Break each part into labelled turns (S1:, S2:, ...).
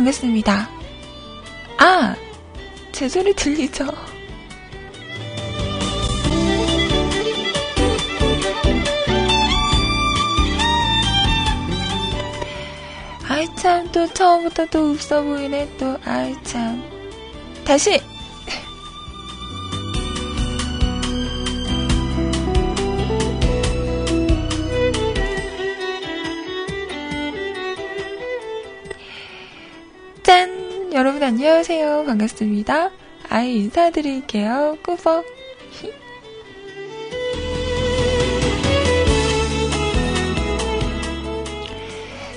S1: 반갑습니다. 아! 제 소리 들리죠? 아이 참, 또 처음부터 또 없어 보이네, 또. 아이 참. 다시! 안녕하세요. 반갑습니다. 아이 인사드릴게요. 꾸벅.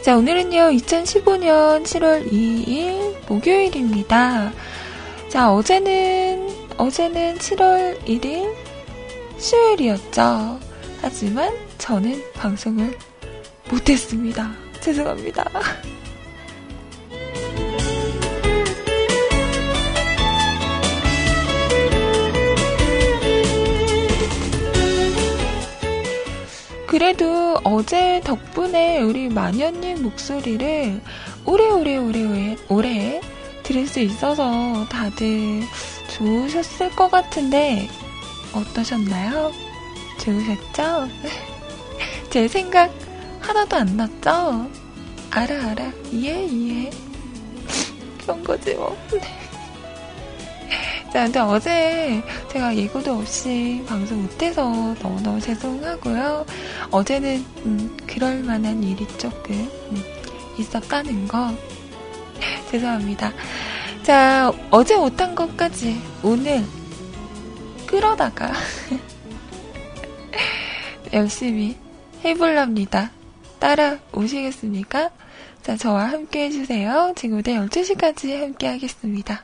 S1: 자, 오늘은요, 2015년 7월 2일 목요일입니다. 자, 어제는, 어제는 7월 1일 수요일이었죠. 하지만 저는 방송을 못했습니다. 죄송합니다. 어제 덕분에 우리 마녀님 목소리를 오래 오래오래 오래 들을 수 있어서 다들 좋으셨을 것 같은데 어떠셨나요? 좋으셨죠? 제 생각 하나도 안 났죠? 알아 알아 이해 이해 그런 거지 뭐. 자, 근데 어제 제가 예고도 없이 방송 못해서 너무너무 죄송하고요. 어제는 음, 그럴 만한 일이 조금 음, 있었다는 거 죄송합니다. 자, 어제 못한 것까지 오늘 끌어다가 열심히 해볼랍니다. 따라 오시겠습니까? 자, 저와 함께 해주세요. 지금부터 12시까지 함께 하겠습니다.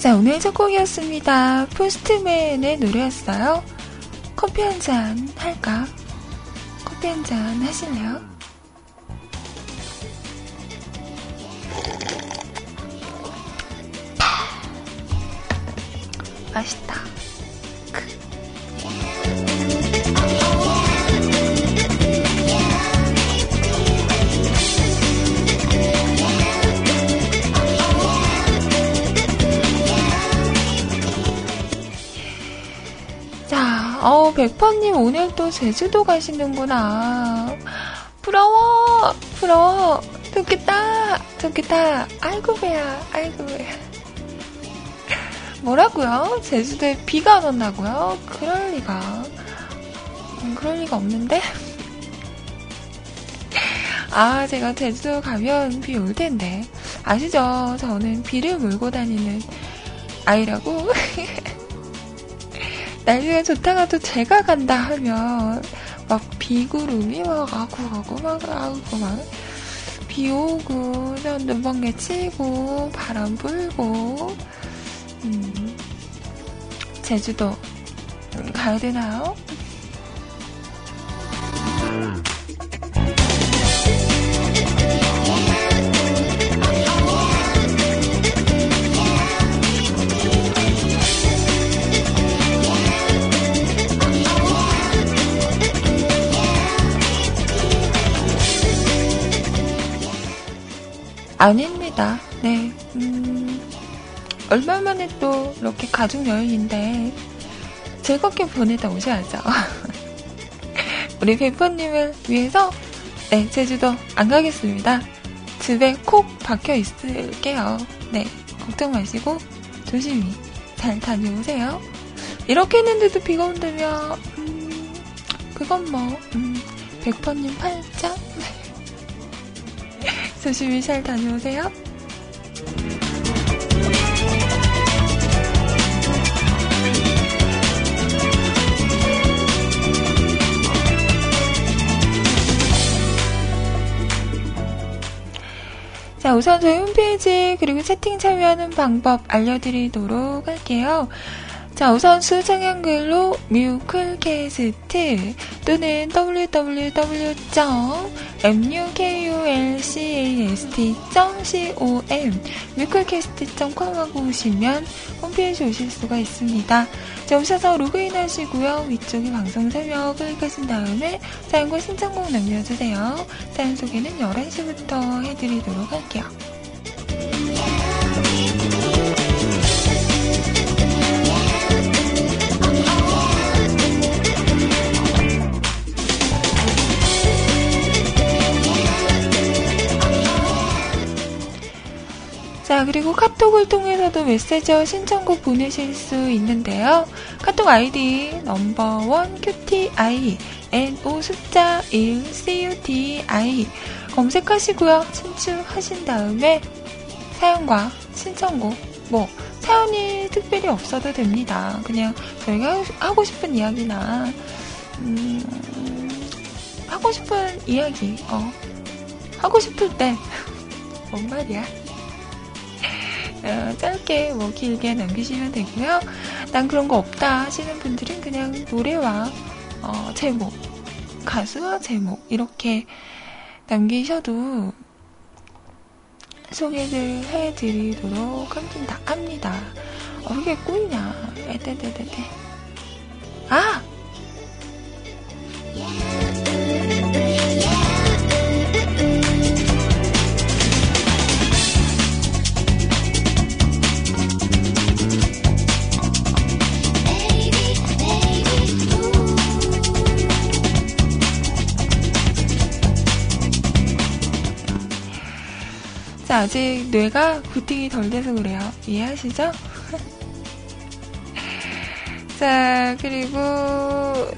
S1: 자, 오늘 첫 곡이었습니다. 포스트맨의 노래였어요. 커피 한 잔 할까? 커피 한 잔 하실래요? 맛있다. 백퍼님 오늘 또 제주도 가시는구나. 부러워! 부러워! 좋겠다! 좋겠다! 아이고, 배야! 아이고, 배야. 뭐라고요? 제주도에 비가 안 온다고요? 그럴 리가. 음, 그럴 리가 없는데? 아, 제가 제주도 가면 비 올 텐데. 아시죠? 저는 비를 몰고 다니는 아이라고. 날씨가 좋다가도 제가 간다 하면 막 비구름이 막 아구 아구 막 아구 막비 오고 눈번개 치고 바람 불고 음, 제주도 가야 되나요? 아닙니다. 네. 음, 얼마 만에 또 이렇게 가족 여행인데 즐겁게 보내다 오셔야죠. 우리 베퍼님을 위해서 네, 제주도 안 가겠습니다. 집에 콕 박혀 있을게요. 네, 걱정 마시고 조심히 잘 다녀오세요. 이렇게 했는데도 비가 온다면 음, 그건 뭐 음, 백퍼님 팔자 조심히 잘 다녀오세요. 자, 우선 저희 홈페이지 그리고 채팅 참여하는 방법 알려드리도록 할게요. 자, 우선 수정 한글로 뮤클캐스트 또는 www.mukulcast.com 뮤클캐스트.com 하고 오시면 홈페이지 오실 수가 있습니다. 자, 오셔서 로그인 하시고요. 위쪽에 방송 설명 클릭하신 다음에 사연과 신청곡 남겨주세요. 사연 소개는 11시부터 해드리도록 할게요. 자, 그리고 카톡을 통해서도 메시지와 신청곡 보내실 수 있는데요. 카톡 아이디 넘버원 QTI NO 숫자 1 CUTI 검색하시고요. 친추하신 다음에 사연과 신청곡 뭐 사연이 특별히 없어도 됩니다. 그냥 저희가 하고 싶은 이야기나 음, 하고 싶은 이야기 어 하고 싶을 때 뭔 말이야? 어, 짧게 뭐 길게 남기시면 되고요. 난 그런 거 없다 하시는 분들은 그냥 노래와 어, 제목, 가수와 제목 이렇게 남기셔도 소개를 해드리도록 합니다. 어, 그게 꼬이냐? 에떼떼떼떼. 아직 뇌가 부팅이 덜 돼서 그래요. 이해하시죠? 자, 그리고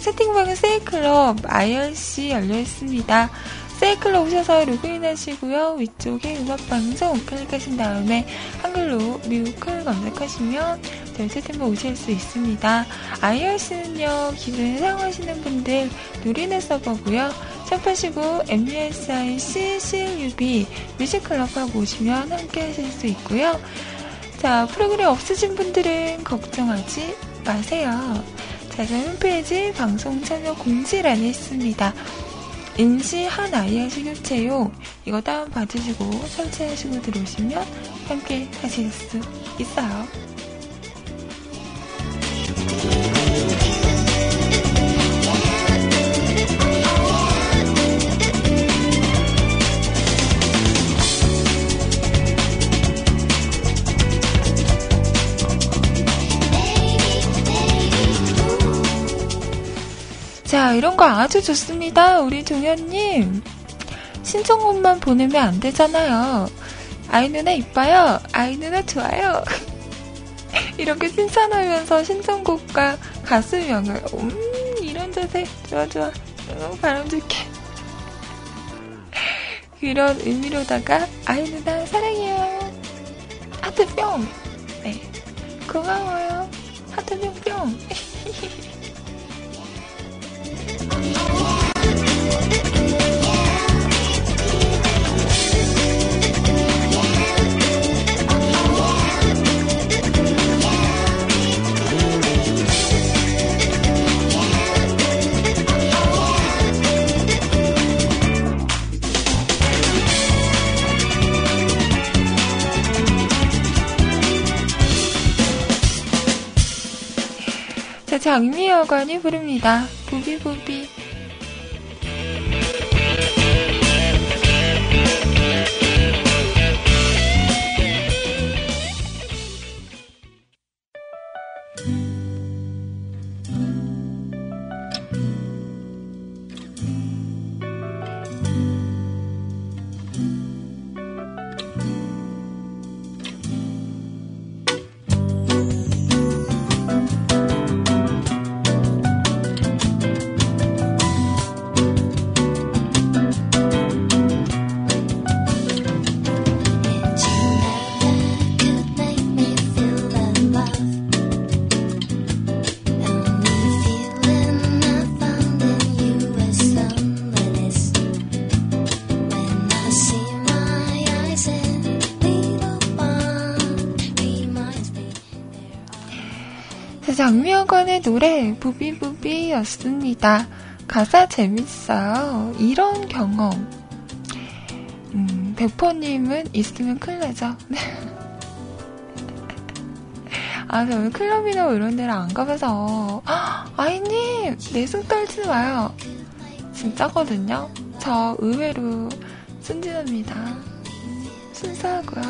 S1: 세팅방은 세이클럽 IRC 열려 있습니다. 세이클럽 오셔서 로그인 하시고요. 위쪽에 음악방송 클릭하신 다음에 한글로 뮤클 검색하시면 저희 채팅방 오실 수 있습니다. IRC는요, 기존에 사용하시는 분들 누리는 서버고요. 샵하시고 MUSIC CLUB 뮤직클럽 하고 오시면 함께 하실 수 있고요. 자, 프로그램 없으신 분들은 걱정하지 마세요. 자, 저희 홈페이지 방송 참여 공지란에 있습니다. 인시 한 아이의 식유체용 이거 다운받으시고 설치하시고 들어오시면 함께 하실 수 있어요. 자, 이런 거 아주 좋습니다. 우리 종현님. 신청곡만 보내면 안 되잖아요. 아이 누나 이뻐요. 아이 누나 좋아요. 이렇게 칭찬하면서 신청곡과 가수 명을, 음, 이런 자세. 좋아, 좋아. 어, 바람 줄게. 그런 의미로다가, 아이 누나 사랑해요. 하트 뿅. 네. 고마워요. 하트 뿅뿅. Thank you. 장미여관이 부릅니다. 부비부비. 노래 부비부비였습니다. 가사 재밌어요. 이런 경험. 음, 백퍼님은 있으면 큰일 나죠. 아, 저 클럽이나 뭐 이런 데를 안 가봐서. 아이님, 내숭 떨지 마요. 진짜거든요. 저 의외로 순진합니다. 순수하고요.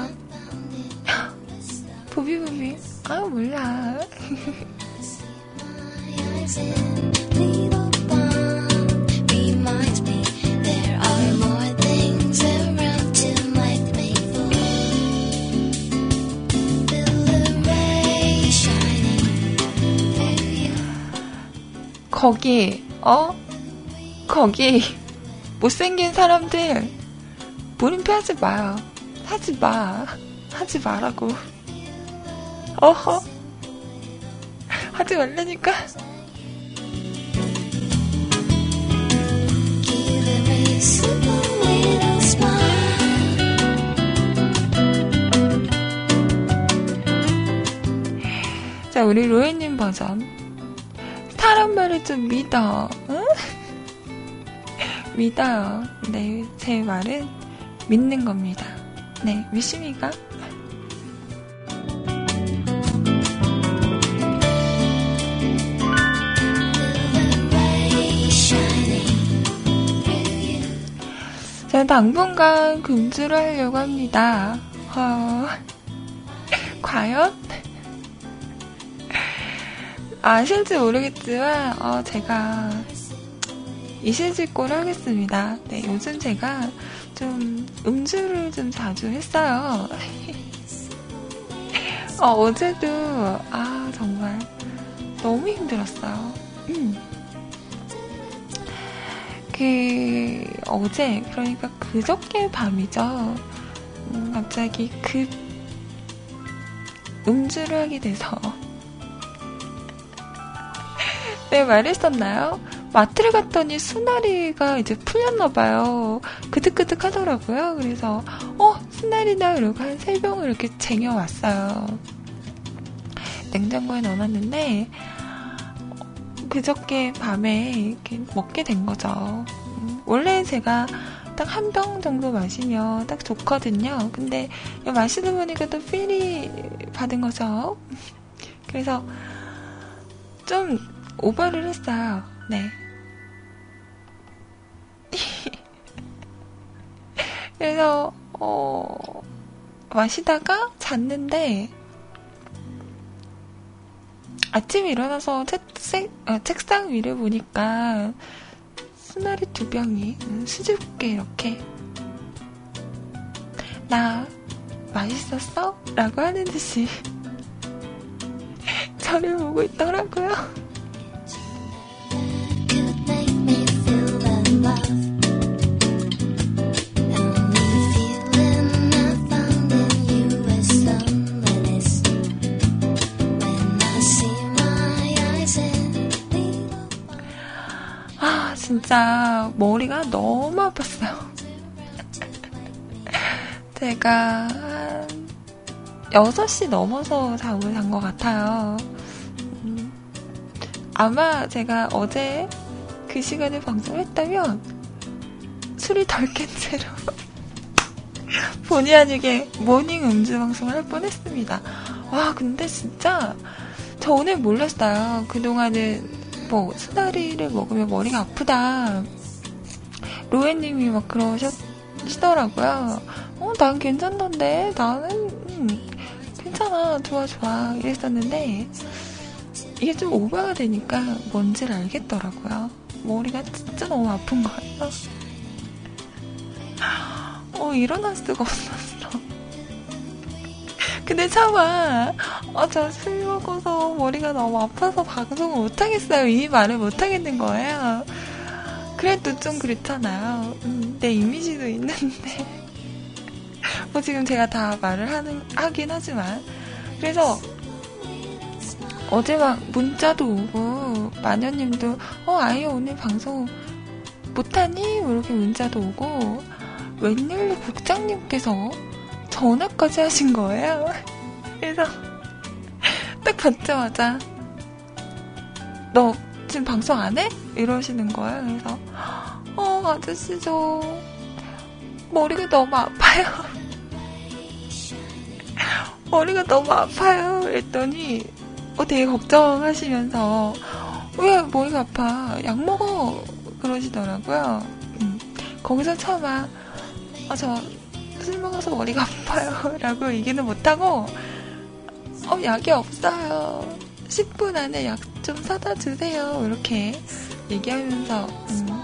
S1: 부비부비. 아, 몰라. 거기, 어? 거기, 못생긴 사람들, 물음표 하지 마요. 하지 마. 하지 말라고. 어허. 하지 말라니까. 자, 우리 로에님 버전. 사람 말을 좀 믿어. 응? 믿어요. 네, 제 말은 믿는 겁니다. 네, 믿습니까? 저는 당분간 금주를 하려고 합니다. 어, 과연? 아실지 모르겠지만 어, 제가 이실직고를 하겠습니다. 네, 요즘 제가 좀 음주를 좀 자주 했어요. 어, 어제도 아 정말 너무 힘들었어요. 음. 그 어제 그러니까 그저께 밤이죠. 음, 갑자기 급 음주를 하게 돼서 네, 말했었나요? 마트를 갔더니 수나리가 이제 풀렸나봐요. 그득그득 하더라고요. 그래서, 어, 수나리나 이러고 한 세 병을 이렇게 쟁여왔어요. 냉장고에 넣어놨는데, 그저께 밤에 이렇게 먹게 된 거죠. 음, 원래 제가 딱 한 병 정도 마시면 딱 좋거든요. 근데 마시다 보니까 또 필이 받은 거죠. 그래서 좀 오버를 했어요. 네. 그래서, 어, 마시다가 잤는데, 아침에 일어나서 책상, 어, 책상 위를 보니까, 수나리 두 병이 음, 수줍게 이렇게, 나, 맛있었어? 라고 하는 듯이, 저를 보고 있더라고요. 진짜 머리가 너무 아팠어요. 제가 한 6시 넘어서 잠을 잔 것 같아요. 음, 아마 제가 어제 그 시간에 방송했다면 술이 덜 깬 채로 본의 아니게 모닝 음주 방송을 할 뻔했습니다. 와, 근데 진짜 저 오늘 몰랐어요. 그동안은 뭐 수다리를 먹으면 머리가 아프다. 로에님이 막 그러시더라고요. 어, 난 괜찮던데. 나는 음, 괜찮아. 좋아, 좋아. 이랬었는데 이게 좀 오버가 되니까 뭔지를 알겠더라고요. 머리가 진짜 너무 아픈 거예요. 어, 일어날 수가 없었어. 근데 차마, 어, 저술 먹어서 머리가 너무 아파서 방송을 못하겠어요. 이 말을 못하겠는 거예요. 그래도 좀 그렇잖아요. 음, 내 이미지도 있는데. 뭐 지금 제가 다 말을 하는, 하긴 하지만. 그래서, 어제 막 문자도 오고, 마녀님도, 어, 아예 오늘 방송 못하니? 뭐 이렇게 문자도 오고, 웬일로 국장님께서 전화까지 하신 거예요. 그래서 딱 받자마자 너 지금 방송 안 해? 이러시는 거예요. 그래서, 어, 아저씨, 저, 머리가 너무 아파요. 머리가 너무 아파요. 그랬더니, 어, 되게 걱정하시면서, 왜 머리가 아파? 약 먹어. 그러시더라고요. 음, 거기서 처음, 아, 아, 저, 술 먹어서 머리가 아파요. 라고 얘기는 못하고, 어, 약이 없어요. 10분 안에 약 좀 사다 주세요. 이렇게 얘기하면서, 음,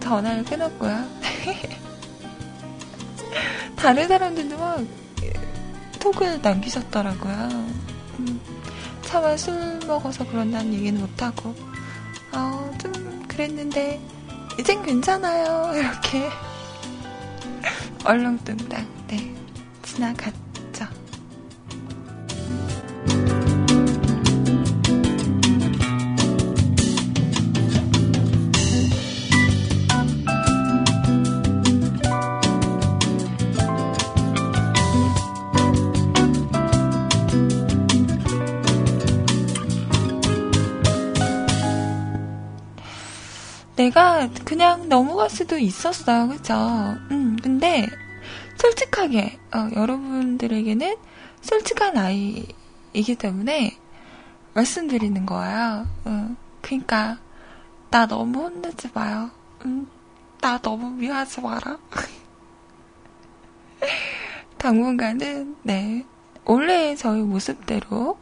S1: 전화를 끊었고요. 다른 사람들도 막 톡을 남기셨더라고요. 음, 차마 술 먹어서 그런다는 얘기는 못하고, 어, 좀 그랬는데, 이젠 괜찮아요. 이렇게. 얼렁뚱땅, 네. 지나갔 내가 그냥 넘어갈 수도 있었어요. 그죠? 음, 근데 솔직하게 어, 여러분들에게는 솔직한 아이이기 때문에 말씀드리는 거예요. 어, 그러니까 나 너무 혼내지 마요. 음, 나 너무 미워하지 마라. 당분간은 네 원래 저희 모습대로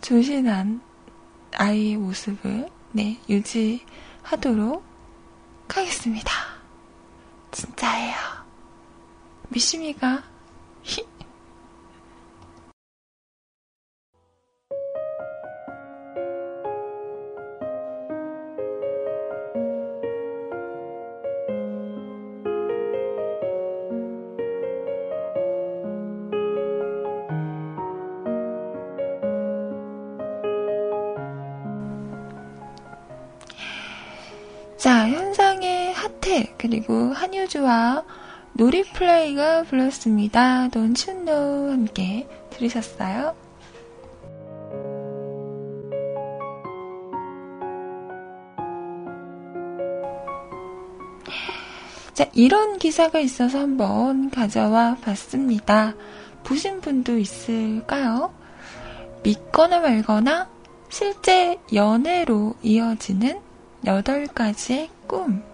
S1: 조신한 아이의 모습을 네 유지 하도록 하겠습니다. 진짜예요. 미심이가 그리고 한효주와 놀이플레이가 불렀습니다. 돈춘노 함께 들으셨어요? 자, 이런 기사가 있어서 한번 가져와 봤습니다. 보신 분도 있을까요? 믿거나 말거나 실제 연애로 이어지는 8가지의 꿈.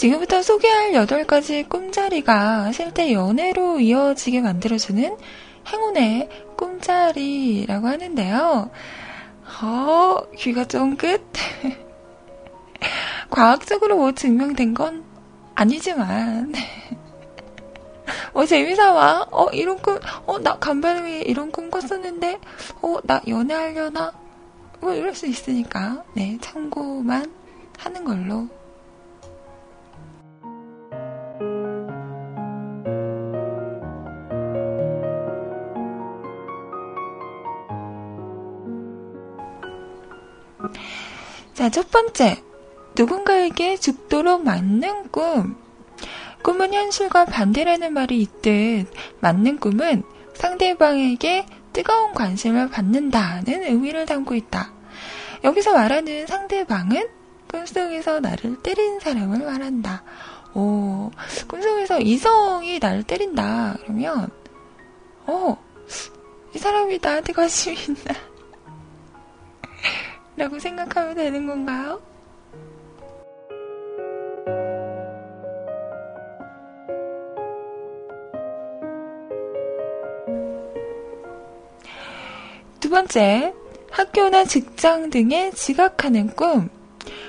S1: 지금부터 소개할 8가지 꿈자리가 실제 연애로 이어지게 만들어주는 행운의 꿈자리라고 하는데요. 어, 귀가 쫑긋? 과학적으로 뭐 증명된 건 아니지만, 어, 재미삼아, 어, 이런 꿈, 어, 나 간밤에 이런 꿈 꿨었는데, 어, 나 연애하려나? 뭐, 이럴 수 있으니까, 네, 참고만 하는 걸로. 자, 첫 번째. 누군가에게 죽도록 맞는 꿈. 꿈은 현실과 반대라는 말이 있듯 맞는 꿈은 상대방에게 뜨거운 관심을 받는다는 의미를 담고 있다. 여기서 말하는 상대방은 꿈속에서 나를 때린 사람을 말한다. 오, 꿈속에서 이성이 나를 때린다. 그러면, 어, 이 사람이 나한테 관심이 있나? 라고 생각하면 되는 건가요? 두 번째, 학교나 직장 등에 지각하는 꿈.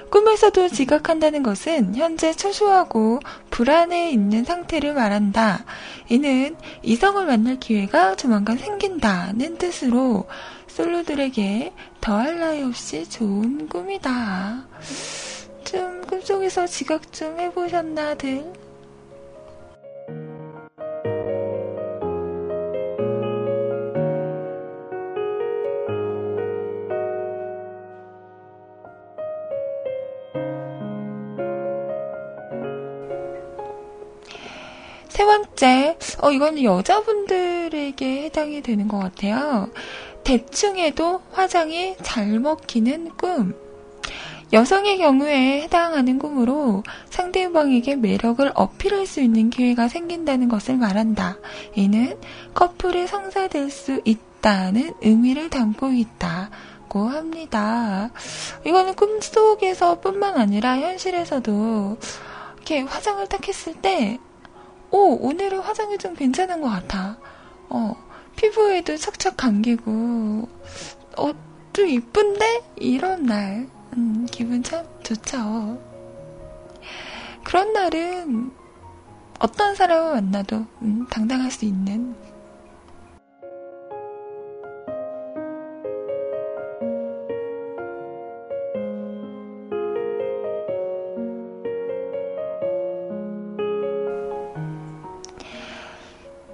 S1: 꿈에서도 지각한다는 것은 현재 초조하고 불안해 있는 상태를 말한다. 이는 이성을 만날 기회가 조만간 생긴다는 뜻으로 솔로들에게 더할 나위 없이 좋은 꿈이다. 좀 꿈속에서 지각 좀 해보셨나들? 세 번째, 어, 이건 여자분들에게 해당이 되는 것 같아요. 대충 해도 화장이 잘 먹히는 꿈. 여성의 경우에 해당하는 꿈으로 상대방에게 매력을 어필할 수 있는 기회가 생긴다는 것을 말한다. 이는 커플이 성사될 수 있다는 의미를 담고 있다고 합니다. 이거는 꿈속에서 뿐만 아니라 현실에서도 이렇게 화장을 딱 했을 때, 오, 오늘은 화장이 좀 괜찮은 것 같아. 어, 피부에도 척척 감기고, 어, 좀 이쁜데? 이런 날. 음, 기분 참 좋죠. 그런 날은 어떤 사람을 만나도 음, 당당할 수 있는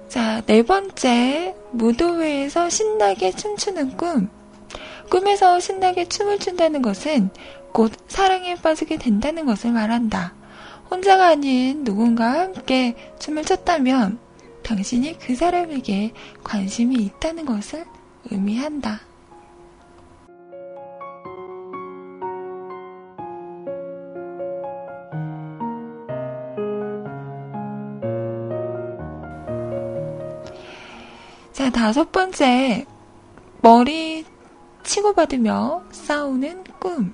S1: 자, 네 번째, 무도회에서 신나게 춤추는 꿈. 꿈에서 신나게 춤을 춘다는 것은 곧 사랑에 빠지게 된다는 것을 말한다. 혼자가 아닌 누군가와 함께 춤을 췄다면 당신이 그 사람에게 관심이 있다는 것을 의미한다. 자, 다섯 번째. 머리 치고받으며 싸우는 꿈.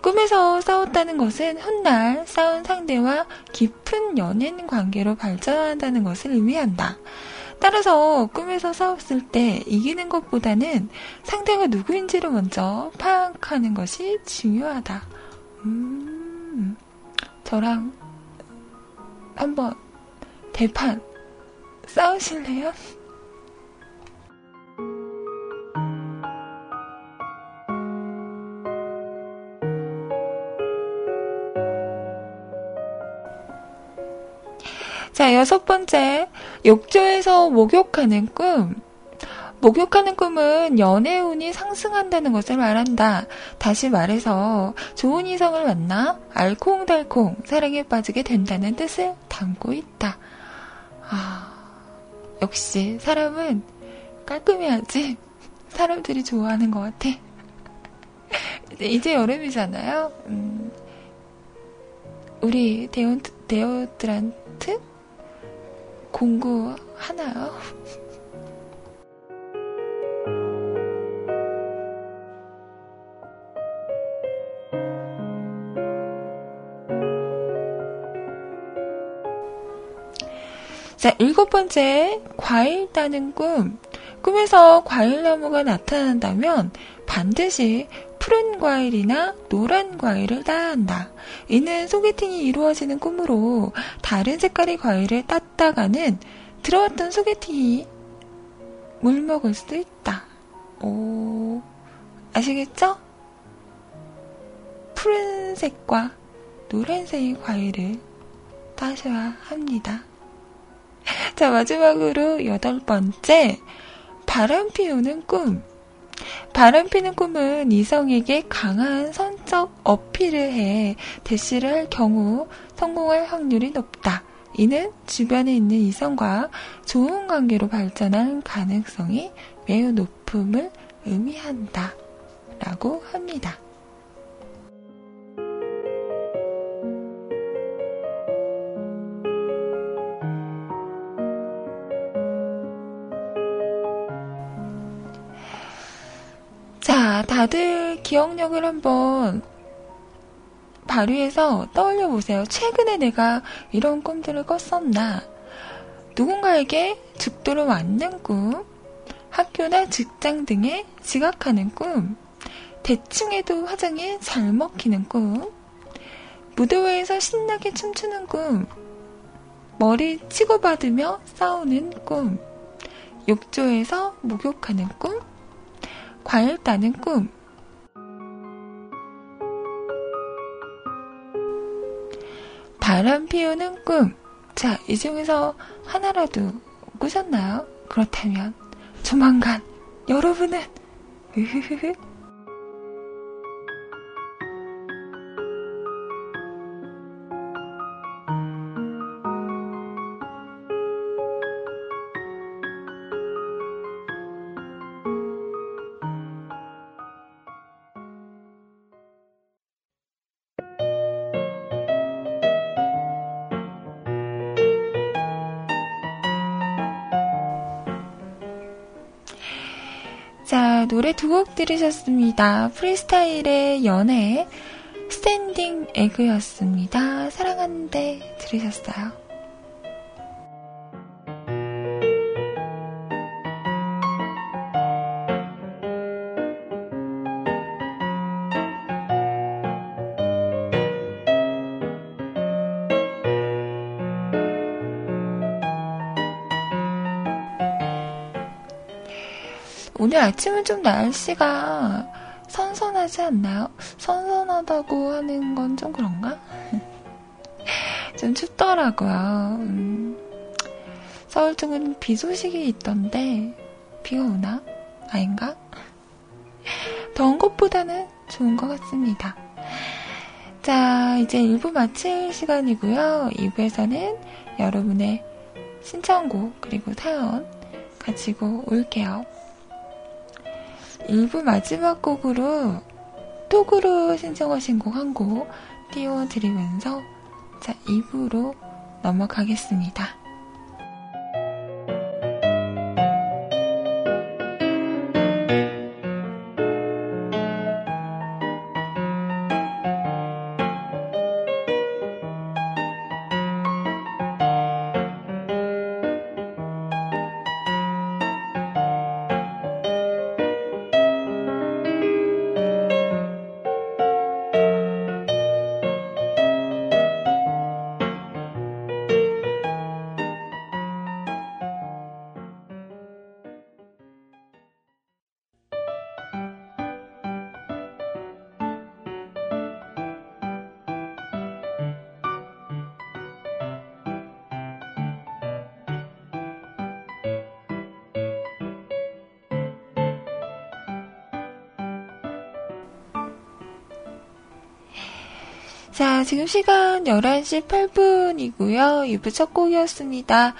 S1: 꿈에서 싸웠다는 것은 훗날 싸운 상대와 깊은 연인 관계로 발전한다는 것을 의미한다. 따라서 꿈에서 싸웠을 때 이기는 것보다는 상대가 누구인지를 먼저 파악하는 것이 중요하다. 음, 저랑 한번 대판 싸우실래요? 자, 여섯 번째. 욕조에서 목욕하는 꿈. 목욕하는 꿈은 연애운이 상승한다는 것을 말한다. 다시 말해서 좋은 이성을 만나 알콩달콩 사랑에 빠지게 된다는 뜻을 담고 있다. 아, 역시 사람은 깔끔해야지 사람들이 좋아하는 것 같아. 이제 여름이잖아요. 음, 우리 데오, 데오드란트? 공부하나요? 자, 일곱 번째, 과일 따는 꿈. 꿈에서 과일나무가 나타난다면 반드시 푸른 과일이나 노란 과일을 따야 한다. 이는 소개팅이 이루어지는 꿈으로 다른 색깔의 과일을 땄다가는 들어왔던 소개팅이 물먹을 수도 있다. 오, 아시겠죠? 푸른색과 노란색의 과일을 따셔야 합니다. 자, 마지막으로 여덟 번째, 바람 피우는 꿈. 바람 피는 꿈은 이성에게 강한 선적 어필을 해 대시를 할 경우 성공할 확률이 높다. 이는 주변에 있는 이성과 좋은 관계로 발전할 가능성이 매우 높음을 의미한다. 라고 합니다. 다들 기억력을 한번 발휘해서 떠올려 보세요. 최근에 내가 이런 꿈들을 꿨었나? 누군가에게 죽도록 맞는 꿈, 학교나 직장 등에 지각하는 꿈, 대충 해도 화장이 잘 먹히는 꿈, 무도회에서 신나게 춤추는 꿈, 머리 치고받으며 싸우는 꿈, 욕조에서 목욕하는 꿈, 따는 꿈. 바람 피우는 꿈. 자, 이 중에서 하나라도 꾸셨나요? 그렇다면 조만간 여러분은 으흐흐흐 두 곡 들으셨습니다. 프리스타일의 연애, 스탠딩 에그였습니다. 사랑하는데 들으셨어요. 오늘 아침은 좀 날씨가 선선하지 않나요? 선선하다고 하는 건 좀 그런가? 좀 춥더라고요. 음. 서울 쪽은 비 소식이 있던데, 비가 오나? 아닌가? 더운 것보다는 좋은 것 같습니다. 자, 이제 1부 마칠 시간이고요. 2부에서는 여러분의 신청곡, 그리고 사연 가지고 올게요. 1부 마지막 곡으로 톡으로 신청하신 곡 한 곡 띄워드리면서 자 2부로 넘어가겠습니다. 지금 시간 11시 8분이고요. 2부 첫 곡이었습니다.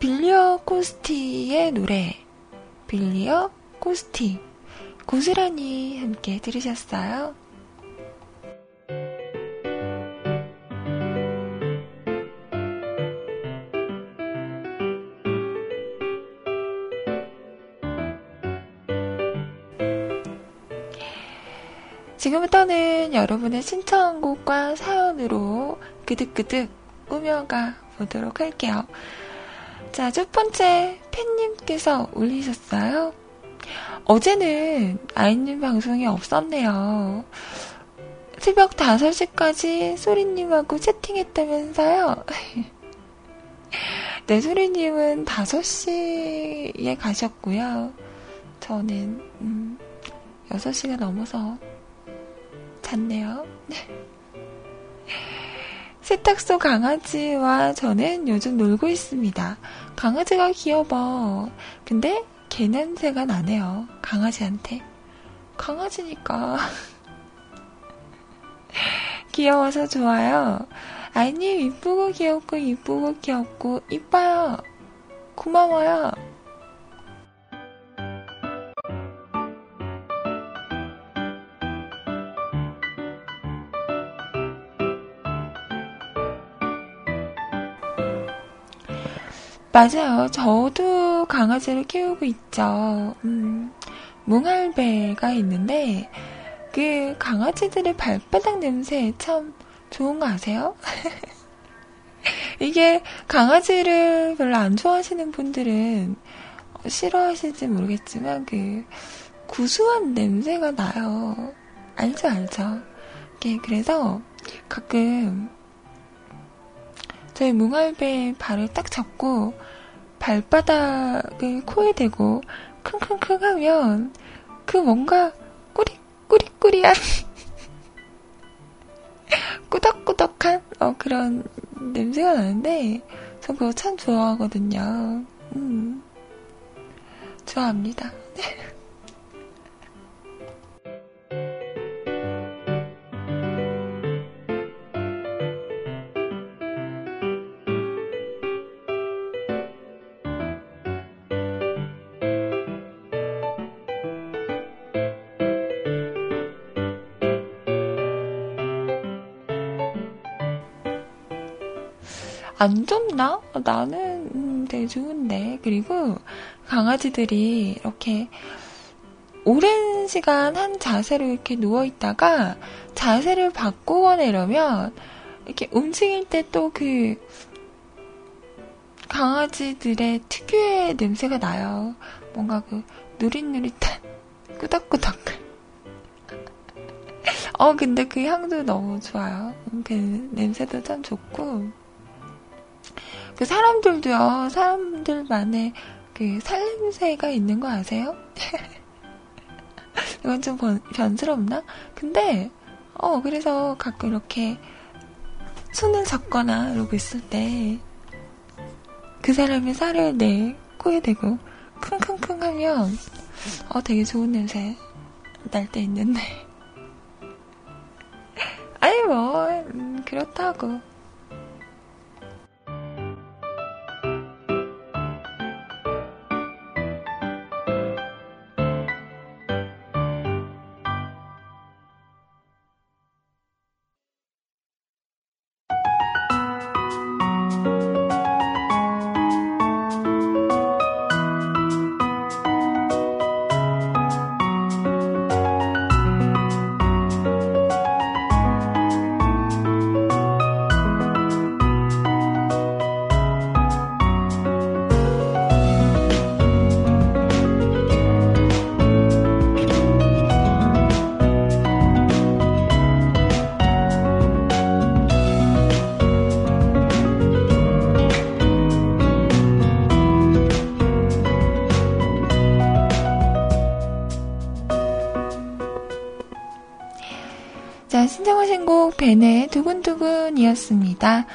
S1: 빌리어 코스티의 노래. 빌리어 코스티. 고스란히 함께 들으셨어요. 지금부터는 여러분의 신청곡과 사연으로 그득그득 꾸며가 보도록 할게요. 자, 첫 번째 팬님께서 올리셨어요. 어제는 아이님 방송이 없었네요. 새벽 5시까지 소리님하고 채팅했다면서요? 네, 소리님은 5시에 가셨고요. 저는, 음, 6시가 넘어서 잤네요. 세탁소 강아지와 저는 요즘 놀고 있습니다. 강아지가 귀여워. 근데 개 냄새가 나네요. 강아지한테. 강아지니까. 귀여워서 좋아요. 아이님 이쁘고 귀엽고 이쁘고 귀엽고 이뻐요. 고마워요. 맞아요. 저도 강아지를 키우고 있죠. 음, 뭉알배가 있는데, 그 강아지들의 발바닥 냄새 참 좋은 거 아세요? 이게 강아지를 별로 안 좋아하시는 분들은 싫어하실지 모르겠지만, 그, 구수한 냄새가 나요. 알죠, 알죠. 그래서 가끔 저희 뭉알배 발을 딱 잡고 발바닥을 코에 대고 킁킁킁 하면 그 뭔가 꾸리꾸리꾸리한 꾸덕꾸덕한 어, 그런 냄새가 나는데 저 그거 참 좋아하거든요. 음, 좋아합니다. 안 좁나? 나는 음, 되게 좋은데. 그리고 강아지들이 이렇게 오랜 시간 한 자세로 이렇게 누워 있다가 자세를 바꾸거나 이러면 이렇게 움직일 때 또 그 강아지들의 특유의 냄새가 나요. 뭔가 그 누릿누릿한 꾸덕꾸덕. 어, 근데 그 향도 너무 좋아요. 그 냄새도 참 좋고. 그 사람들도요, 사람들만의 그 살냄새가 있는 거 아세요? 이건 좀 변, 변스럽나? 근데, 어, 그래서 가끔 이렇게 손을 잡거나 이러고 있을 때, 그 사람의 살을 내 코에 대고 킁킁킁 하면, 어, 되게 좋은 냄새 날 때 있는데. 아니, 뭐, 음, 그렇다고. 두근두근이었습니다.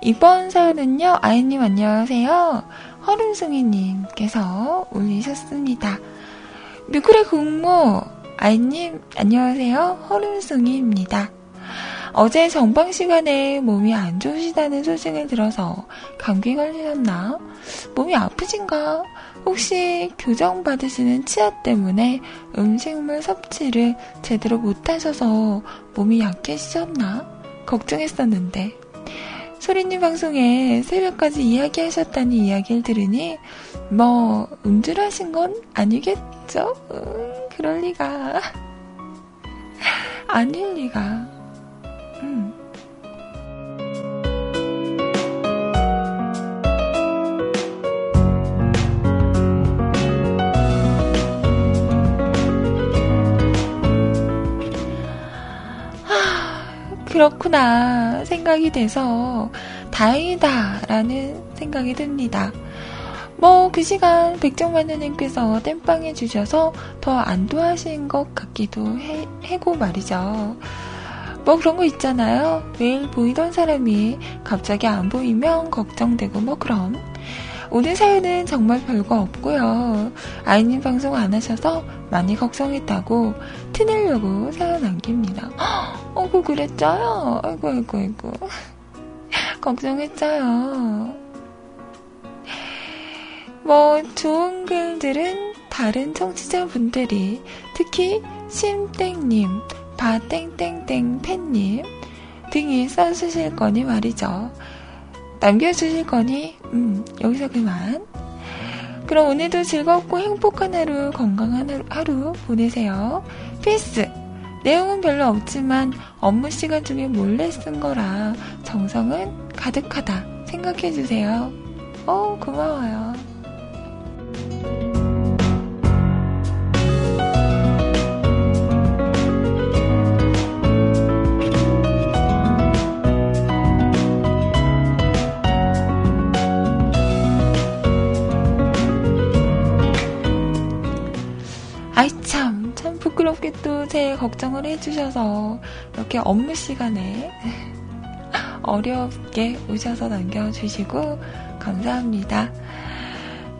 S1: 이번 사연은요, 아이님 안녕하세요. 허름숭이님께서 올리셨습니다. 뮤클의 국모, 아이님 안녕하세요. 허름숭이입니다. 어제 정방 시간에 몸이 안 좋으시다는 소식을 들어서 감기 걸리셨나? 몸이 아프신가? 혹시 교정 받으시는 치아 때문에 음식물 섭취를 제대로 못하셔서 몸이 약해지셨나? 걱정했었는데 소리님 방송에 새벽까지 이야기하셨다는 이야기를 들으니 뭐 음주하신 건 아니겠죠? 음, 그럴 리가 아닐 리가 그렇구나 생각이 돼서 다행이다라는 생각이 듭니다. 뭐 그 시간 백종만누님께서 땜빵해 주셔서 더 안도하신 것 같기도 해, 해고 말이죠. 뭐 그런 거 있잖아요. 매일 보이던 사람이 갑자기 안 보이면 걱정되고 뭐 그럼. 오늘 사연은 정말 별거 없고요. 아이님 방송 안 하셔서 많이 걱정했다고 티내려고 사연 남깁니다. 어구 그랬죠요? 아이고 아이고 아이고 걱정했죠요. 뭐 좋은 글들은 다른 청취자분들이 특히 심땡님, 바땡땡땡 팬님 등이 써주실 거니 말이죠. 남겨주실 거니, 음, 여기서 그만. 그럼 오늘도 즐겁고 행복한 하루, 건강한 하루 보내세요. 필스! 내용은 별로 없지만 업무 시간 중에 몰래 쓴 거라 정성은 가득하다 생각해 주세요. 어, 고마워요. 부끄럽게 또 제 걱정을 해주셔서 이렇게 업무 시간에 어렵게 오셔서 남겨주시고 감사합니다.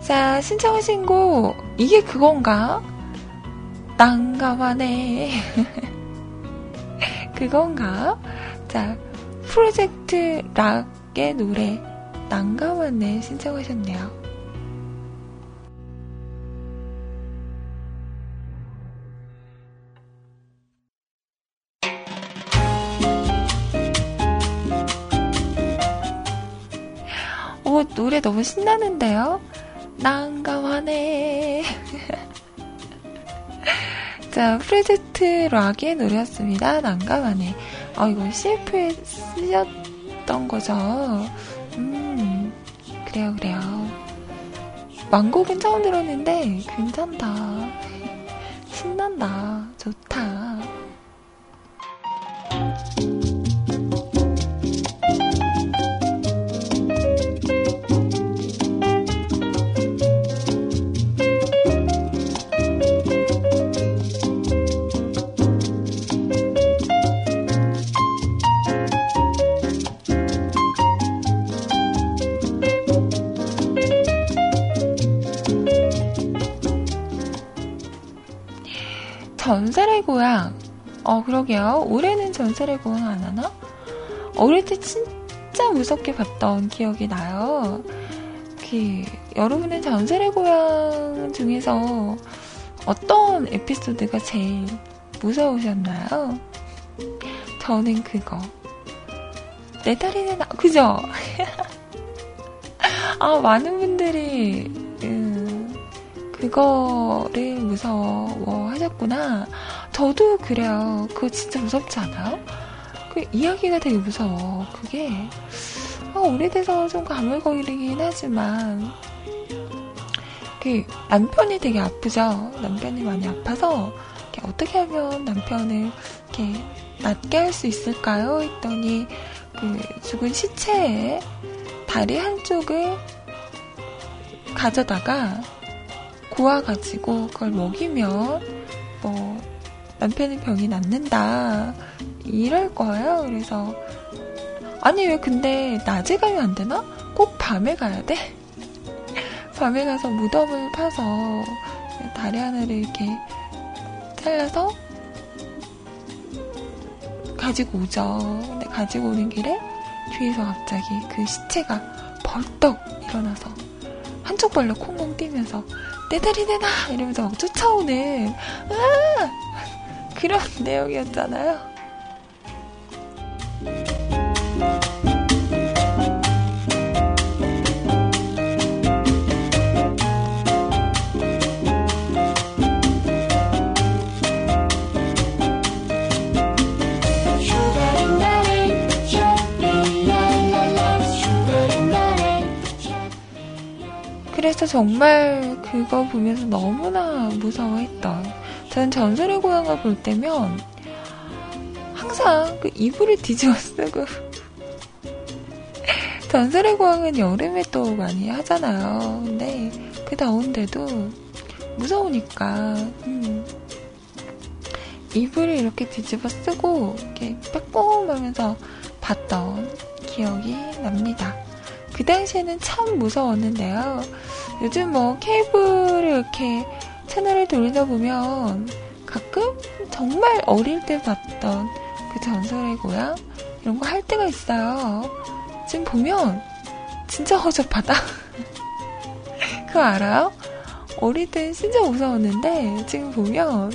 S1: 자, 신청하신 곡, 이게 그건가? 난감하네. 그건가? 자, 프로젝트 락의 노래, 난감하네 신청하셨네요. 노래 너무 신나는데요? 난감하네. 자, 프레제트 락의 노래였습니다. 난감하네. 아, 이거 CF에 쓰였던 거죠. 음, 그래요, 그래요. 왕곡은 처음 들었는데, 괜찮다. 신난다. 좋다. 전설의 고향. 어, 그러게요. 올해는 전설의 고향 안 하나? 어릴 때 진짜 무섭게 봤던 기억이 나요. 그, 여러분은 전설의 고향 중에서 어떤 에피소드가 제일 무서우셨나요? 저는 그거. 내 다리는, 아, 그죠? 아, 많은 분들이, 음, 그거를 무서워 하셨구나. 저도 그래요. 그거 진짜 무섭지 않아요? 그 이야기가 되게 무서워. 그게 아, 오래돼서 좀 가물거리긴 하지만 그 남편이 되게 아프죠. 남편이 많이 아파서 어떻게 하면 남편을 이렇게 낫게 할 수 있을까요? 했더니 그 죽은 시체에 다리 한쪽을 가져다가 구워가지고 그걸 먹이면 뭐 남편의 병이 낫는다 이럴 거예요. 그래서 아니 왜 근데 낮에 가면 안 되나? 꼭 밤에 가야 돼? 밤에 가서 무덤을 파서 다리 하나를 이렇게 잘라서 가지고 오죠. 근데 가지고 오는 길에 뒤에서 갑자기 그 시체가 벌떡 일어나서 한쪽 발로 콩콩 뛰면서 내 다리 내놔 이러면서 막 쫓아오는 아! 그런 내용이었잖아요. 그래서 정말 그거 보면서 너무나 무서워했던. 저는 전설의 고향을 볼 때면 항상 그 이불을 뒤집어 쓰고 전설의 고향은 여름에 또 많이 하잖아요. 근데 그 더운데도 무서우니까 음. 이불을 이렇게 뒤집어 쓰고 이렇게 빼꼼하면서 봤던 기억이 납니다. 그 당시에는 참 무서웠는데요. 요즘 뭐 케이블을 이렇게 채널을 돌리다 보면 가끔 정말 어릴 때 봤던 그 전설의 고향 이런 거 할 때가 있어요. 지금 보면 진짜 허접하다. 그거 알아요? 어릴 땐 진짜 무서웠는데 지금 보면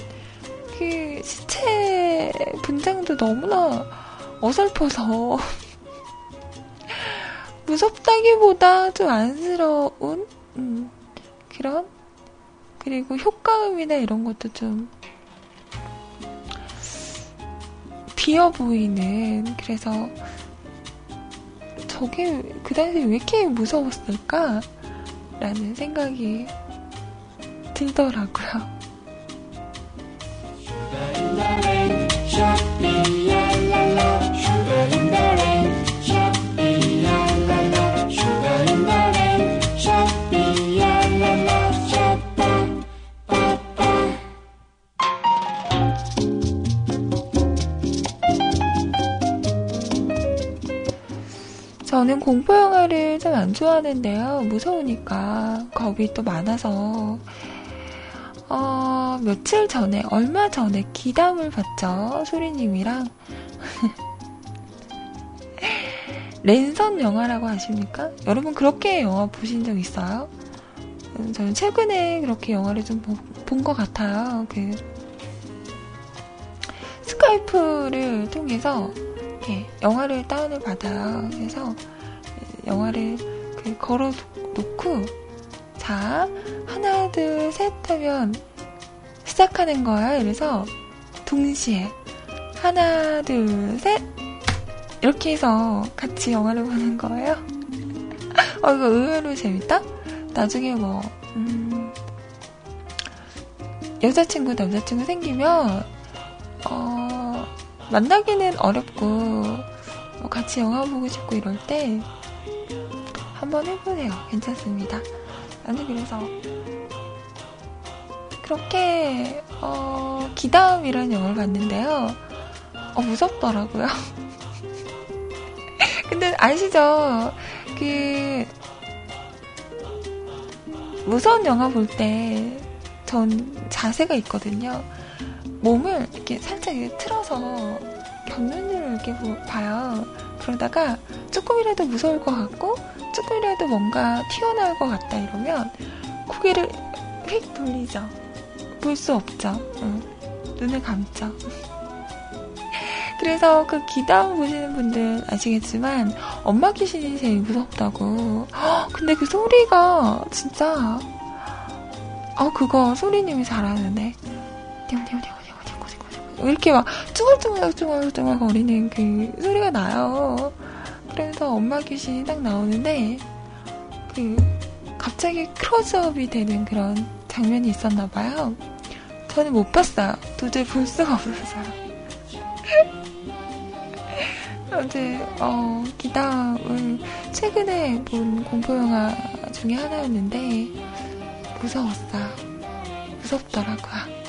S1: 그 시체 분장도 너무나 어설퍼서 무섭다기보다 좀 안쓰러운 음, 그런 그리고 효과음이나 이런 것도 좀 비어 보이는 그래서 저게 그 당시에 왜 이렇게 무서웠을까? 라는 생각이 들더라고요. 저는 공포 영화를 좀 안 좋아하는데요. 무서우니까 겁이 또 많아서 어, 며칠 전에 얼마 전에 기담을 봤죠. 소리님이랑 랜선 영화라고 아십니까? 여러분 그렇게 영화 보신 적 있어요? 음, 저는 최근에 그렇게 영화를 좀 본 것 같아요. 그 스카이프를 통해서 이렇게 영화를 다운을 받아요. 그래서 영화를 그 걸어 놓고 자 하나 둘 셋 하면 시작하는 거예요. 그래서 동시에 하나, 둘, 셋 이렇게 해서 같이 영화를 보는 거예요. 어, 이거 의외로 재밌다? 나중에 뭐, 음, 여자친구, 남자친구 생기면, 어, 만나기는 어렵고, 뭐 같이 영화 보고 싶고 이럴 때, 한번 해보세요. 괜찮습니다. 나는 그래서, 그렇게, 어, 기다음이라는 영화를 봤는데요. 어, 무섭더라고요. 근데 아시죠? 그, 무서운 영화 볼 때, 전 자세가 있거든요. 몸을 이렇게 살짝 이렇게 틀어서 곁눈으로 이렇게 봐요. 그러다가 조금이라도 무서울 것 같고, 조금이라도 뭔가 튀어나올 것 같다 이러면, 고개를 휙 돌리죠. 볼 수 없죠. 응. 눈을 감죠. 그래서 그 기다음 보시는 분들 아시겠지만 엄마 귀신이 제일 무섭다고. 근데 그 소리가 진짜 어 그거 소리님이 잘하는데 이렇게 막 쭈글쭈글 쭈글쭈글 거리는 그 소리가 나요. 그래서 엄마 귀신이 딱 나오는데 그 갑자기 크로즈업이 되는 그런 장면이 있었나 봐요. 저는 못 봤어요. 도저히 볼 수가 없어서요. 어제 어, 기담을 최근에 본 공포 영화 중에 하나였는데 무서웠어요. 무섭더라고요.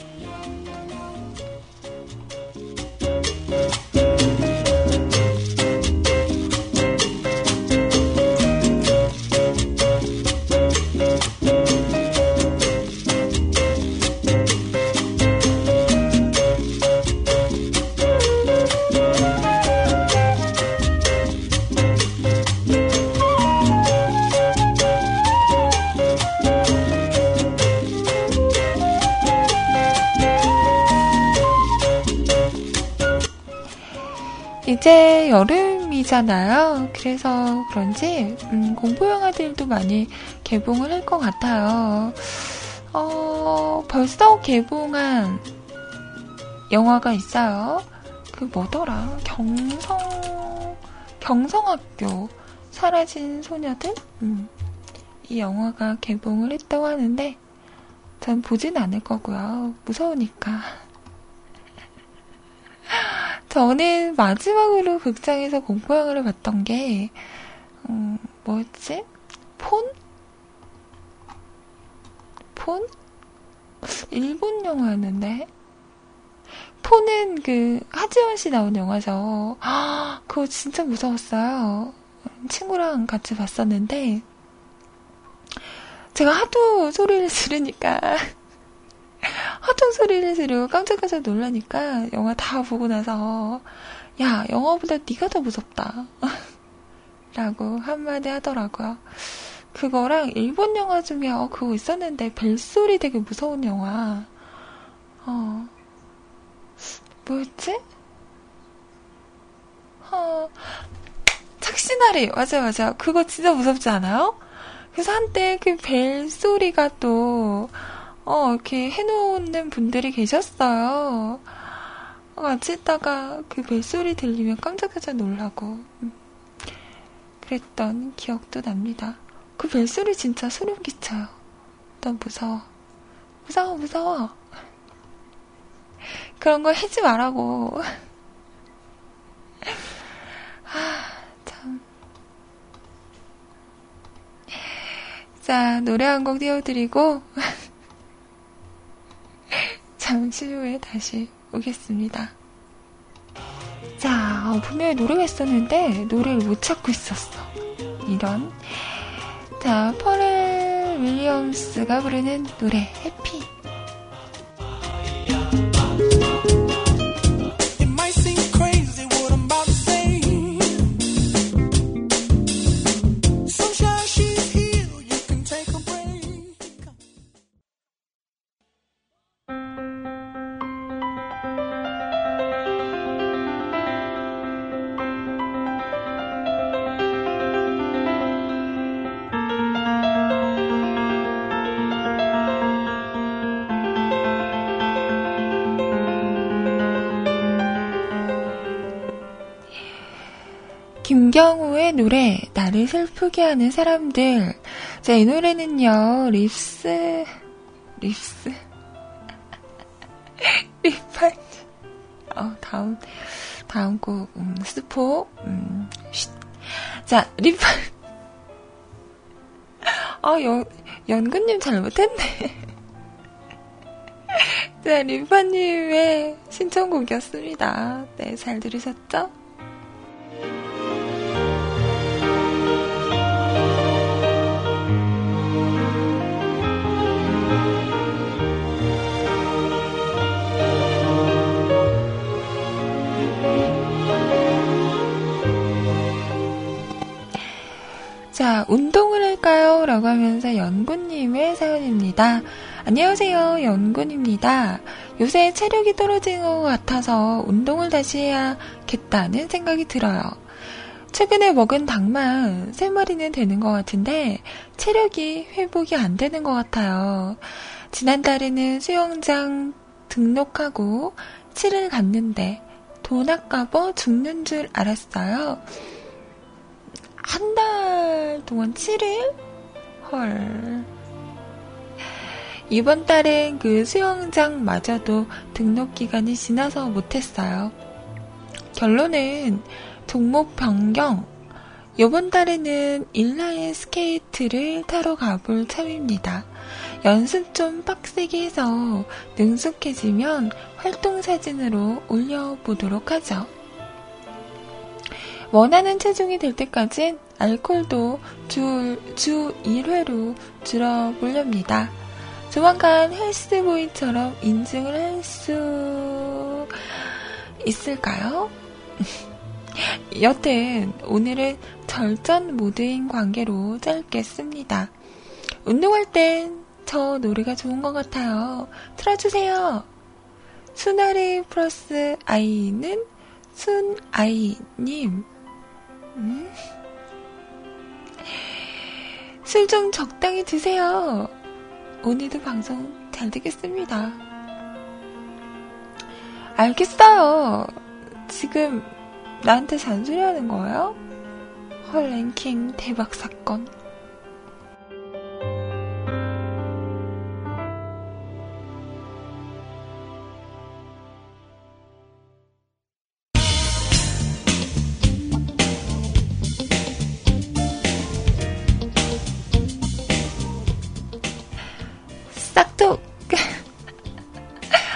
S1: 여름이잖아요. 그래서 그런지 음, 공포 영화들도 많이 개봉을 할 것 같아요. 어, 벌써 개봉한 영화가 있어요. 그 뭐더라? 경성 경성학교 사라진 소녀들? 음, 이 영화가 개봉을 했다고 하는데 전 보진 않을 거고요. 무서우니까. 저는 마지막으로 극장에서 공포영화를 봤던 게, 음, 뭐였지? 폰? 폰? 일본 영화였는데? 폰은 그, 하지원 씨 나온 영화죠. 아, 그거 진짜 무서웠어요. 친구랑 같이 봤었는데, 제가 하도 소리를 지르니까, 하도 소리를 지르고 깜짝깜짝 놀라니까 영화 다 보고 나서 야 영화보다 네가 더 무섭다 라고 한마디 하더라고요. 그거랑 일본 영화 중에 어 그거 있었는데 벨소리 되게 무서운 영화 어 뭐였지? 어 착시나리 맞아 맞아 그거 진짜 무섭지 않아요? 그래서 한때 그 벨소리가 또 어, 이렇게 해놓는 분들이 계셨어요. 같이 있다가 그 벨소리 들리면 깜짝깜짝 놀라고. 음. 그랬던 기억도 납니다. 그 벨소리 진짜 소름 끼쳐요. 너무 무서워. 무서워, 무서워. 그런 거 해지 말라고. 아, 참. 자, 노래 한 곡 띄워드리고. 잠시 후에 다시 오겠습니다. 자, 어, 분명히 노래가 있었는데 노래를 못 찾고 있었어. 이런. 자, 퍼렐 윌리엄스가 부르는 노래 해피. 김경우의 노래, 나를 슬프게 하는 사람들. 자, 이 노래는요, 립스, 립스. 립한, 어, 다음, 다음 곡, 음, 스포, 음, 쉿. 자, 립한. 아, 연, 연근님 잘못했네. 네, 림파님의 신청곡이었습니다. 네, 잘 들으셨죠? 자, 운동을 할까요? 라고 하면서 연구님의 사연입니다. 안녕하세요. 연군입니다. 요새 체력이 떨어지는 것 같아서 운동을 다시 해야겠다는 생각이 들어요. 최근에 먹은 닭만 3마리는 되는 것 같은데 체력이 회복이 안 되는 것 같아요. 지난달에는 수영장 등록하고 7일 갔는데 돈 아까워 죽는 줄 알았어요. 한 달 동안 7일? 헐. 이번 달엔 그 수영장 마저도 등록 기간이 지나서 못했어요. 결론은 종목 변경. 이번 달에는 인라인 스케이트를 타러 가볼 참입니다. 연습 좀 빡세게 해서 능숙해지면 활동 사진으로 올려보도록 하죠. 원하는 체중이 될 때까진 알콜도 주, 주 1회로 줄여보렵니다. 조만간 헬스보이처럼 인증을 할 수 있을까요? 여튼 오늘은 절전 모드인 관계로 짧겠습니다. 운동할 땐 저 노래가 좋은 것 같아요. 틀어주세요. 순아리 플러스 아이는 순아이님. 음? 술 좀 적당히 드세요. 오늘도 방송 잘 듣겠습니다. 알겠어요. 지금 나한테 잔소리 하는 거예요? 헐 랭킹 대박 사건.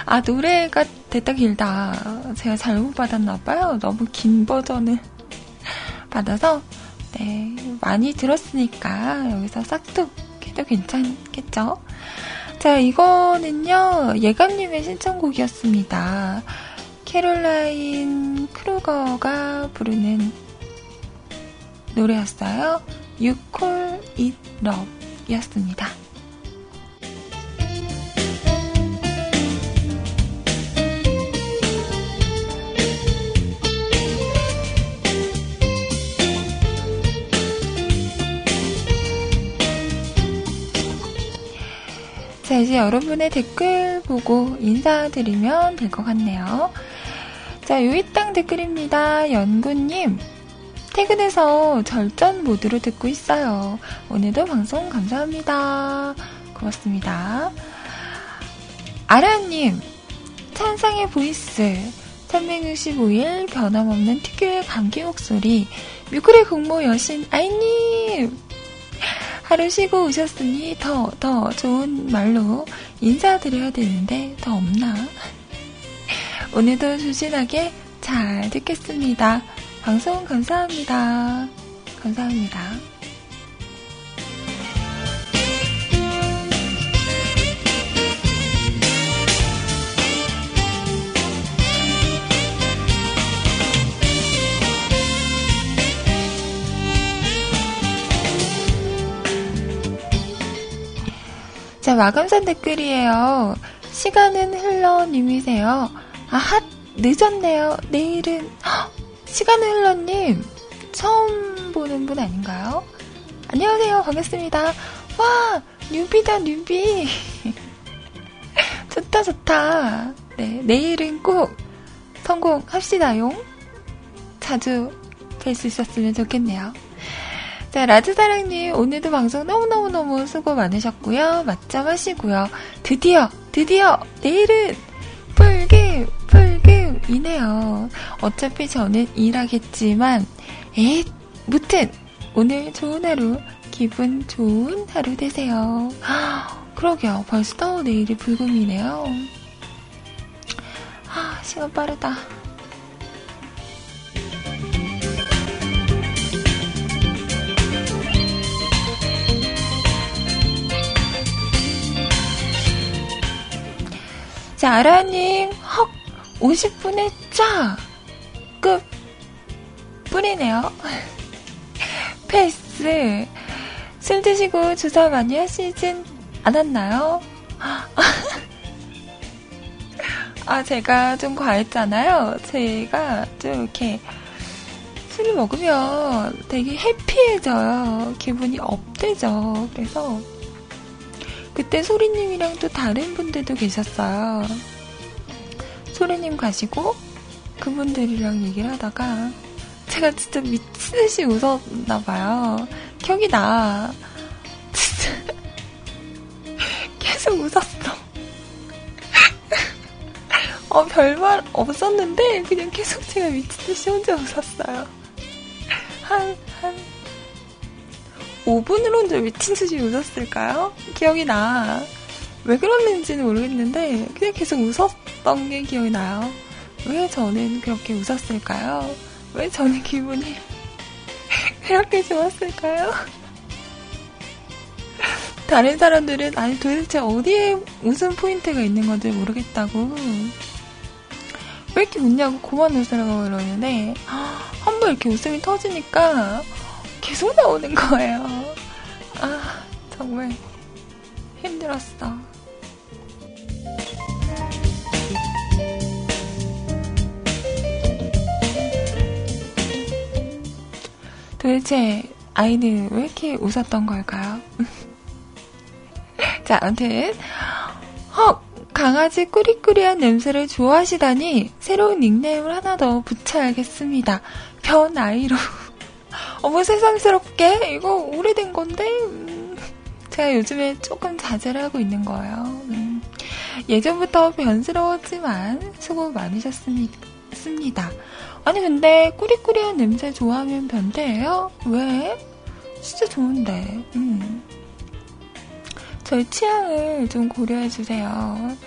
S1: 아, 노래가 됐다 길다. 제가 잘못 받았나 봐요. 너무 긴 버전을 받아서, 네, 많이 들었으니까 여기서 싹둑 해도 괜찮겠죠? 자, 이거는요, 예감님의 신청곡이었습니다. 캐롤라인 크루거가 부르는 노래였어요. You Call It Love 였습니다. 자, 이제 여러분의 댓글 보고 인사드리면 될 것 같네요. 자, 요이땅 댓글입니다. 연구님. 퇴근해서 절전 모드로 듣고 있어요. 오늘도 방송 감사합니다. 고맙습니다. 아라님, 천상의 voice, 365일 변함없는 특유의 감기 목소리, 뮤클의 국모 여신 아이님! 하루 쉬고 오셨으니 더, 더 좋은 말로 인사드려야 되는데 더 없나? 오늘도 조신하게 잘 듣겠습니다. 방송 감사합니다. 감사합니다. 자, 마감산 댓글이에요. 시간은 흘러 님이세요. 아, 핫, 늦었네요. 내일은, 헉, 시간은 흘러 님. 처음 보는 분 아닌가요? 안녕하세요. 반갑습니다. 와, 뉴비다, 뉴비. 좋다, 좋다. 네, 내일은 꼭 성공합시다용. 자주 뵐 수 있었으면 좋겠네요. 자, 라즈사랑님, 오늘도 방송 너무너무너무 수고 많으셨고요. 맞점 하시고요. 드디어, 드디어, 내일은 풀김, 풀김이네요. 어차피 저는 일하겠지만, 에 무튼, 오늘 좋은 하루, 기분 좋은 하루 되세요. 그러게요. 벌써 내일이 불금이네요. 아, 시간 빠르다. 자, 아라님, 헉, 50분에 쫙! 끝! 뿌리네요. 패스. 술 드시고 주사 많이 하시진 않았나요? 아, 제가 좀 과했잖아요. 제가 좀 이렇게 술을 먹으면 되게 해피해져요. 기분이 업되죠. 그래서 그때 소리님이랑 또 다른 분들도 계셨어요. 소리님 가시고 그분들이랑 얘기를 하다가 제가 진짜 미치듯이 웃었나봐요. 기억이 나. 진짜. 계속 웃었어. 어, 별말 없었는데, 그냥 계속 제가 미치듯이 혼자 웃었어요. 한, 한, 5분을 혼자 미친 듯이 웃었을까요? 기억이 나. 왜 그랬는지는 모르겠는데, 그냥 계속 웃었던 게 기억이 나요. 왜 저는 그렇게 웃었을까요? 왜 저는 기분이 그렇게 좋았을까요? 다른 사람들은 아니 도대체 어디에 웃음 포인트가 있는 건지 모르겠다고 왜 이렇게 웃냐고 그만 웃으라고 그러는데 한 번 이렇게 웃음이 터지니까 계속 나오는 거예요. 아, 정말 힘들었어. 도대체 아이는 왜 이렇게 웃었던 걸까요? 자, 아무튼 헉! 강아지 꾸리꾸리한 냄새를 좋아하시다니 새로운 닉네임을 하나 더 붙여야겠습니다. 변아이로. 어머 세상스럽게 이거 오래된 건데 음, 제가 요즘에 조금 자제를 하고 있는 거예요. 음, 예전부터 변스러웠지만 수고 많으셨습니다. 아니 근데 꾸리꾸리한 냄새 좋아하면 변태예요? 왜? 진짜 좋은데. 음. 저희 취향을 좀 고려해 주세요.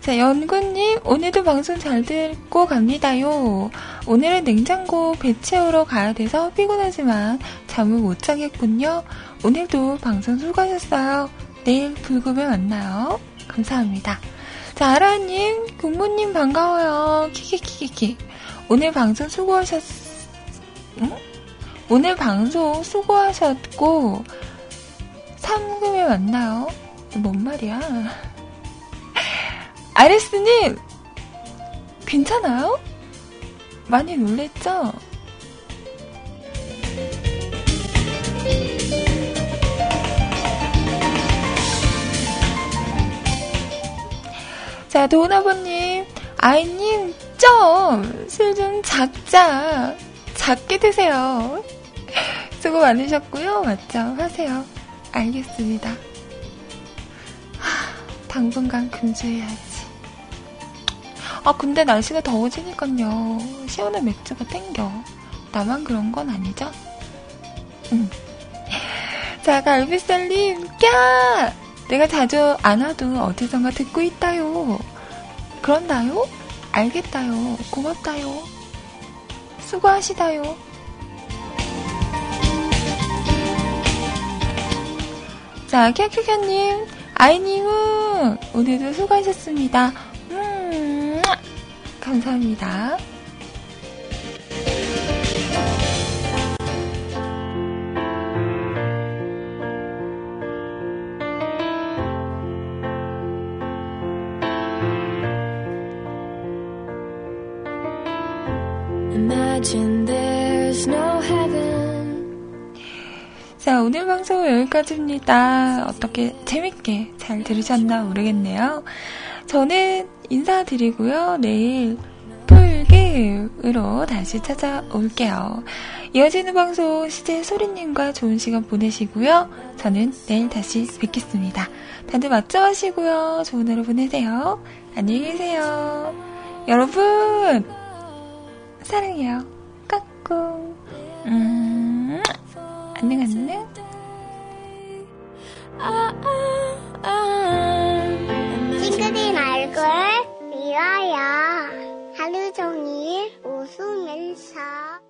S1: 자, 연구님, 오늘도 방송 잘 듣고 갑니다요. 오늘은 냉장고 배 채우러 가야 돼서 피곤하지만 잠을 못 자겠군요. 오늘도 방송 수고하셨어요. 내일 불금에 만나요. 감사합니다. 자, 아라님, 국무님 반가워요. 키키키키키. 오늘 방송 수고하셨, 응? 오늘 방송 수고하셨고, 3금에 만나요. 뭔 말이야? 아레스님, 괜찮아요? 많이 놀랬죠? 자, 도은아버님, 아이님, 좀, 술 좀 작자. 작게 드세요. 수고 많으셨고요. 맞죠? 하세요. 알겠습니다. 하, 당분간 금주해야지. 아, 근데 날씨가 더워지니까요. 시원한 맥주가 땡겨. 나만 그런 건 아니죠? 응. 자, 갈비살님, 까! 내가 자주 안 와도 어디선가 듣고 있다요. 그런다요? 알겠다요. 고맙다요. 수고하시다요. 자, 캬캬캬님, 아이님은 오늘도 수고하셨습니다. 감사합니다. 오늘 방송은 여기까지입니다. 어떻게 재밌게 잘 들으셨나 모르겠네요. 저는 인사드리고요. 내일 토요일 으로 다시 찾아올게요. 이어지는 방송 시제 소리님과 좋은 시간 보내시고요. 저는 내일 다시 뵙겠습니다. 다들 맞춰 하시고요. 좋은 하루 보내세요. 안녕히 계세요. 여러분 사랑해요. 까꿍 음, 안녕 안녕. 친구들 얼굴 미워요. 하루 종일 웃으면서.